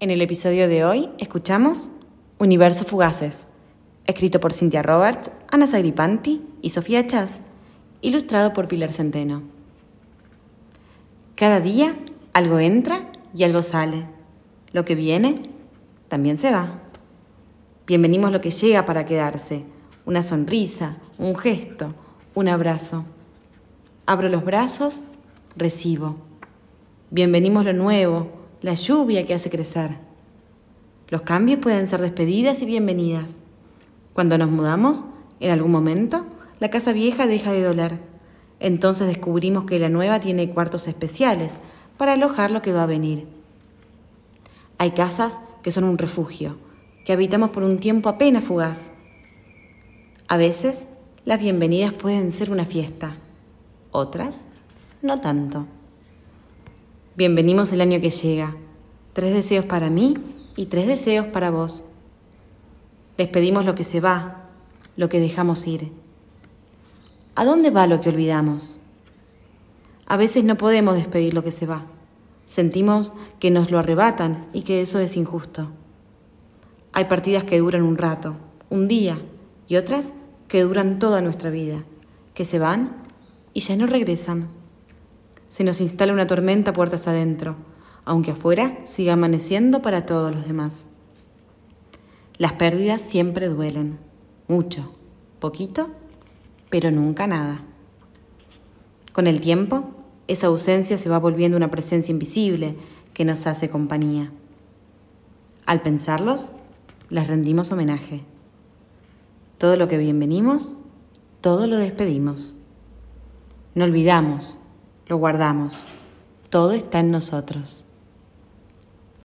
En el episodio de hoy escuchamos Universo Fugaces, escrito por Cynthia Roberts, Ana Sagripanti y Sofía Chas, ilustrado por Pilar Centeno. Cada día algo entra y algo sale. Lo que viene también se va. Bienvenimos lo que llega para quedarse, una sonrisa, un gesto, un abrazo. Abro los brazos, recibo. Bienvenimos lo nuevo, la lluvia que hace crecer. Los cambios pueden ser despedidas y bienvenidas. Cuando nos mudamos, en algún momento, la casa vieja deja de doler. Entonces descubrimos que la nueva tiene cuartos especiales para alojar lo que va a venir. Hay casas que son un refugio, que habitamos por un tiempo apenas fugaz. A veces, las bienvenidas pueden ser una fiesta, otras, no tanto. Bienvenimos el año que llega. Tres deseos para mí y tres deseos para vos. Despedimos lo que se va, lo que dejamos ir. ¿A dónde va lo que olvidamos? A veces no podemos despedir lo que se va. Sentimos que nos lo arrebatan y que eso es injusto. Hay partidas que duran un rato, un día, y otras que duran toda nuestra vida, que se van y ya no regresan se nos instala una tormenta puertas adentro, aunque afuera siga amaneciendo para todos los demás. Las pérdidas siempre duelen, mucho, poquito, pero nunca nada. Con el tiempo, esa ausencia se va volviendo una presencia invisible que nos hace compañía. Al pensarlos, les rendimos homenaje. Todo lo que bienvenimos, todo lo despedimos. No olvidamos lo guardamos. Todo está en nosotros.